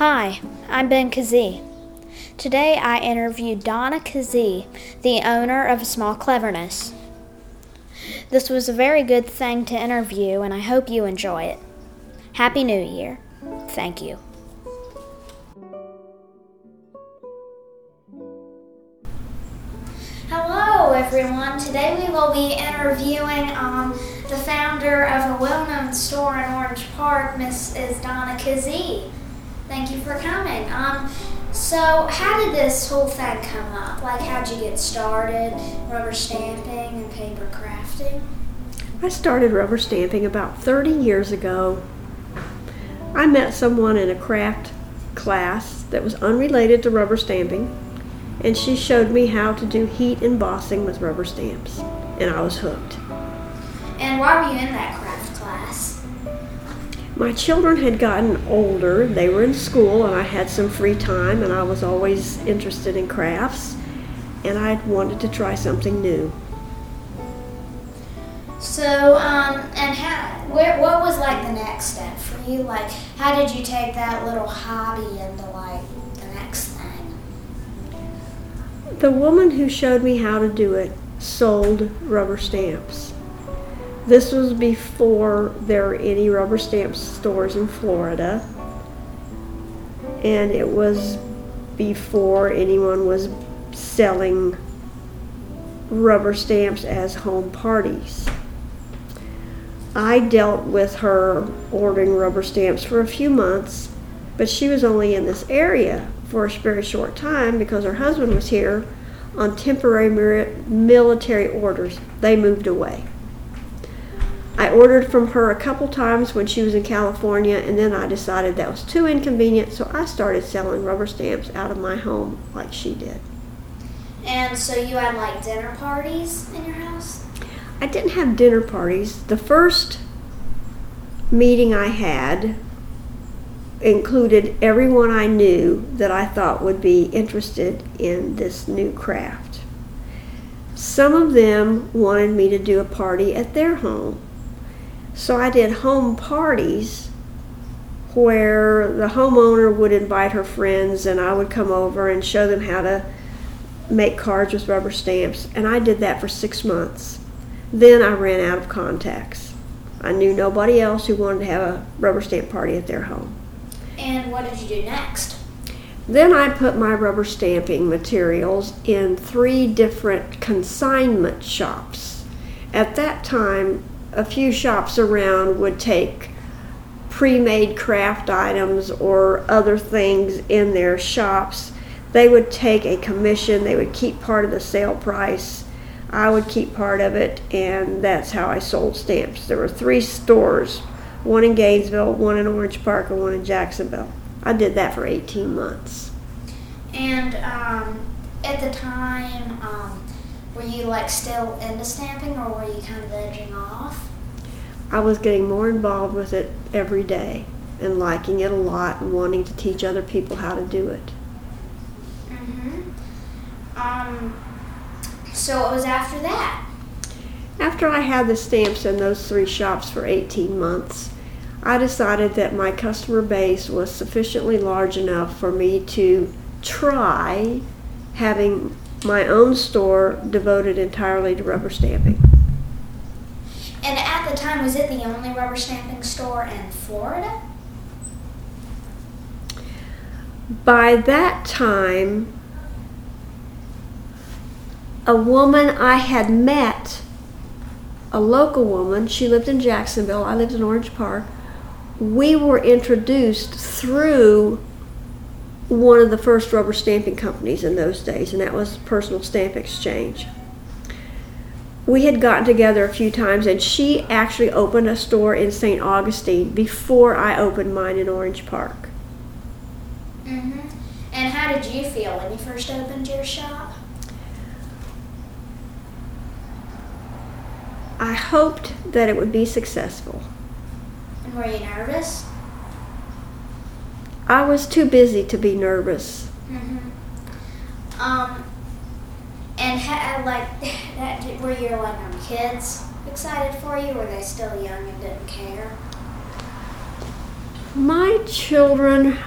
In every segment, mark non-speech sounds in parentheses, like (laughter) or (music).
Hi, I'm Ben Kazee. Today I interviewed Donna Kazee, the owner of Small Cleverness. This was a very good thing to interview, and I hope you enjoy it. Happy New Year. Thank you. Hello, everyone. Today we will be interviewing um, the founder of a well known store in Orange Park, Mrs. Donna Kazee. Thank you for coming. Um, so, how did this whole thing come up? Like, how'd you get started? Rubber stamping and paper crafting? I started rubber stamping about 30 years ago. I met someone in a craft class that was unrelated to rubber stamping, and she showed me how to do heat embossing with rubber stamps, and I was hooked. And why were you in that craft class? My children had gotten older, they were in school, and I had some free time, and I was always interested in crafts, and I wanted to try something new. So, um, and how, where, what was like the next step for you? Like, how did you take that little hobby into like the next thing? The woman who showed me how to do it sold rubber stamps. This was before there were any rubber stamp stores in Florida, and it was before anyone was selling rubber stamps as home parties. I dealt with her ordering rubber stamps for a few months, but she was only in this area for a very short time because her husband was here on temporary military orders. They moved away. I ordered from her a couple times when she was in California, and then I decided that was too inconvenient, so I started selling rubber stamps out of my home like she did. And so you had like dinner parties in your house? I didn't have dinner parties. The first meeting I had included everyone I knew that I thought would be interested in this new craft. Some of them wanted me to do a party at their home. So I did home parties where the homeowner would invite her friends and I would come over and show them how to make cards with rubber stamps. And I did that for six months. Then I ran out of contacts. I knew nobody else who wanted to have a rubber stamp party at their home. And what did you do next? Then I put my rubber stamping materials in three different consignment shops. At that time, a few shops around would take pre made craft items or other things in their shops. They would take a commission, they would keep part of the sale price I would keep part of it, and that's how I sold stamps. There were three stores one in Gainesville, one in Orange Park, and one in Jacksonville. I did that for 18 months. And um, at the time, um, were you like still into stamping or were you kind of edging off? I was getting more involved with it every day and liking it a lot and wanting to teach other people how to do it. Mm-hmm. Um, so it was after that. After I had the stamps in those three shops for 18 months, I decided that my customer base was sufficiently large enough for me to try having my own store devoted entirely to rubber stamping. And at the time, was it the only rubber stamping store in Florida? By that time, a woman I had met, a local woman, she lived in Jacksonville, I lived in Orange Park. We were introduced through one of the first rubber stamping companies in those days, and that was Personal Stamp Exchange. We had gotten together a few times, and she actually opened a store in St. Augustine before I opened mine in Orange Park. Mm-hmm. And how did you feel when you first opened your shop? I hoped that it would be successful. And were you nervous? I was too busy to be nervous. Mm-hmm. Um, and ha- like, (laughs) that, were your like um, kids excited for you? Were they still young and didn't care? My children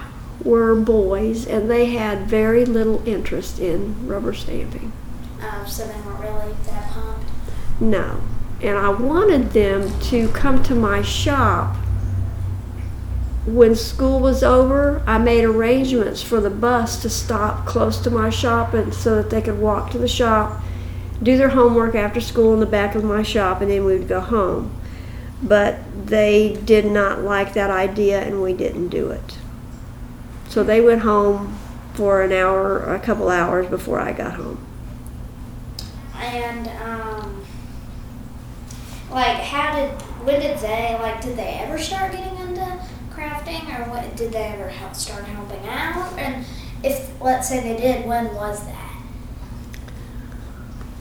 were boys, and they had very little interest in rubber stamping. Um, so they weren't really that pumped. No. And I wanted them to come to my shop when school was over. I made arrangements for the bus to stop close to my shop and so that they could walk to the shop, do their homework after school in the back of my shop, and then we would go home. But they did not like that idea and we didn't do it. So they went home for an hour, a couple hours before I got home. And um, like, how did when did they like? Did they ever start getting or what? Did they ever help start helping out? And if let's say they did, when was that?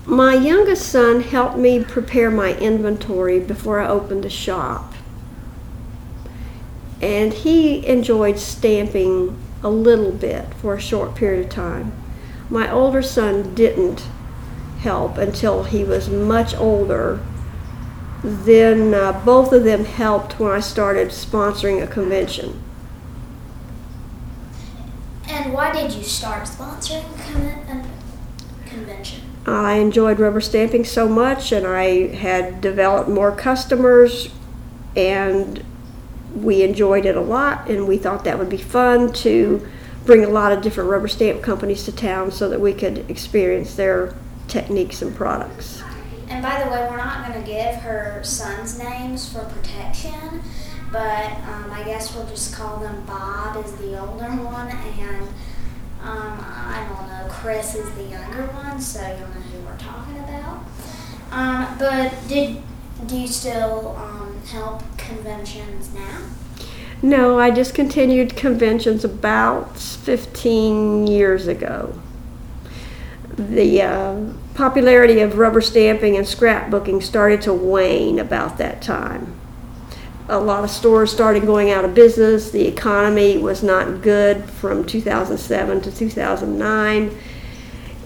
My youngest son helped me prepare my inventory before I opened the shop. And he enjoyed stamping a little bit for a short period of time. My older son didn't help until he was much older. Then uh, both of them helped when I started sponsoring a convention. And why did you start sponsoring a convention? I enjoyed rubber stamping so much, and I had developed more customers, and we enjoyed it a lot, and we thought that would be fun to bring a lot of different rubber stamp companies to town so that we could experience their techniques and products. And by the way, we're not going to give her sons' names for protection, but um, I guess we'll just call them Bob is the older one, and um, I don't know, Chris is the younger one, so you'll know who we're talking about. Um, but did do you still um, help conventions now? No, I discontinued conventions about 15 years ago. The uh, popularity of rubber stamping and scrapbooking started to wane about that time. A lot of stores started going out of business. The economy was not good from 2007 to 2009.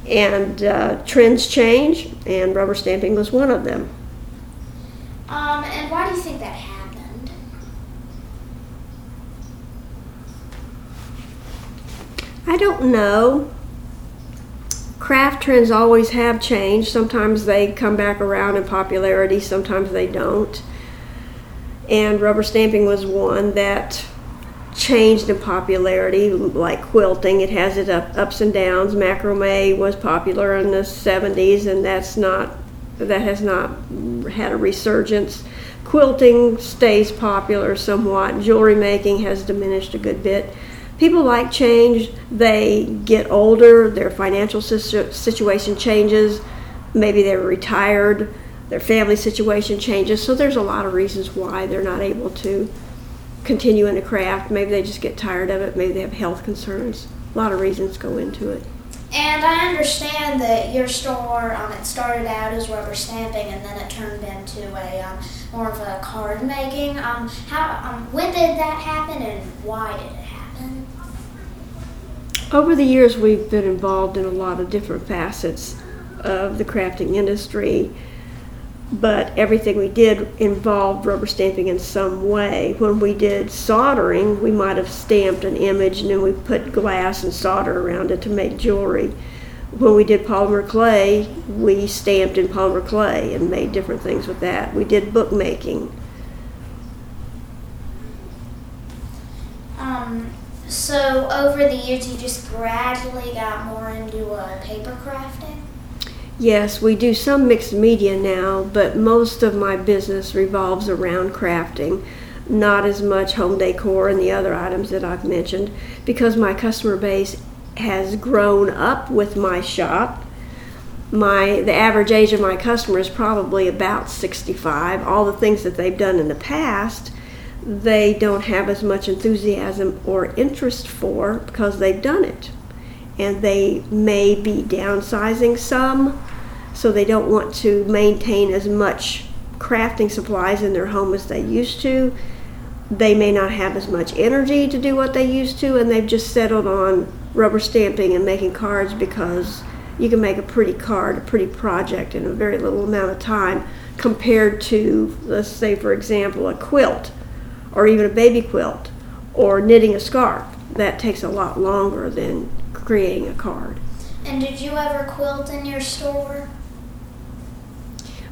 And uh, trends change, and rubber stamping was one of them. Um, and why do you think that happened? I don't know craft trends always have changed. Sometimes they come back around in popularity, sometimes they don't. And rubber stamping was one that changed in popularity, like quilting. It has its ups and downs. Macrame was popular in the 70s, and that's not that has not had a resurgence. Quilting stays popular somewhat. Jewelry making has diminished a good bit people like change. They get older, their financial situation changes, maybe they're retired, their family situation changes. So there's a lot of reasons why they're not able to continue in a craft. Maybe they just get tired of it, maybe they have health concerns. A lot of reasons go into it. And I understand that your store, um, it started out as rubber stamping, and then it turned into a um, more of a card making. Um, how, um, when did that happen, and why did it over the years, we've been involved in a lot of different facets of the crafting industry, but everything we did involved rubber stamping in some way. When we did soldering, we might have stamped an image and then we put glass and solder around it to make jewelry. When we did polymer clay, we stamped in polymer clay and made different things with that. We did bookmaking. Um, so over the years, you just gradually got more into uh, paper crafting. Yes, we do some mixed media now, but most of my business revolves around crafting, not as much home decor and the other items that I've mentioned, because my customer base has grown up with my shop. My the average age of my customer is probably about 65. All the things that they've done in the past they don't have as much enthusiasm or interest for because they've done it. And they may be downsizing some, so they don't want to maintain as much crafting supplies in their home as they used to. They may not have as much energy to do what they used to, and they've just settled on rubber stamping and making cards because you can make a pretty card, a pretty project in a very little amount of time compared to, let's say, for example, a quilt or even a baby quilt or knitting a scarf. that takes a lot longer than creating a card. And did you ever quilt in your store?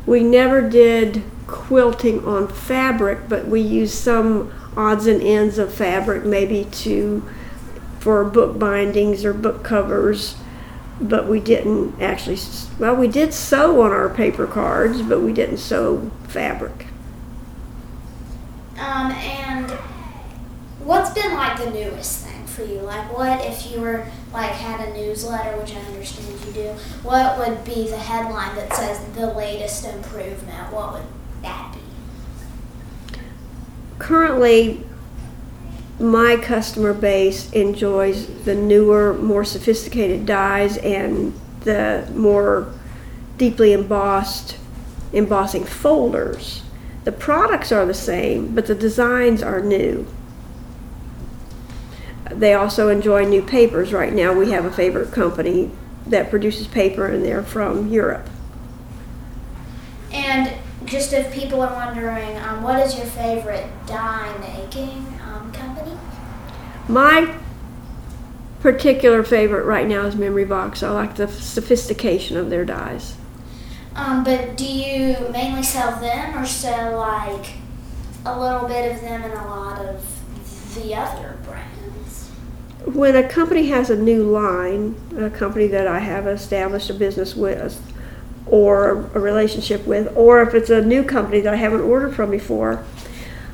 We never did quilting on fabric, but we used some odds and ends of fabric maybe to for book bindings or book covers, but we didn't actually well, we did sew on our paper cards, but we didn't sew fabric. Um, and what's been like the newest thing for you? Like, what if you were like had a newsletter, which I understand you do? What would be the headline that says the latest improvement? What would that be? Currently, my customer base enjoys the newer, more sophisticated dies and the more deeply embossed embossing folders. The products are the same, but the designs are new. They also enjoy new papers. Right now, we have a favorite company that produces paper, and they're from Europe. And just if people are wondering, um, what is your favorite die making um, company? My particular favorite right now is Memory Box. I like the sophistication of their dies. Um, but do you mainly sell them or sell like a little bit of them and a lot of the other brands? When a company has a new line, a company that I have established a business with, or a relationship with, or if it's a new company that I haven't ordered from before,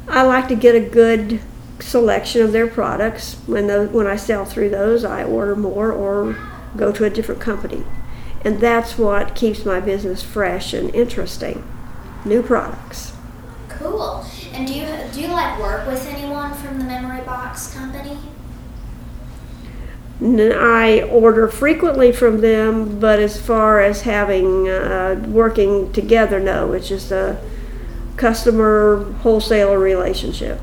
I like to get a good selection of their products. When the, when I sell through those, I order more or go to a different company, and that's what keeps my business fresh and interesting. New products. Cool. And do you do you like work with anyone from the Memory Box company? I order frequently from them, but as far as having uh, working together, no, it's just a customer wholesaler relationship.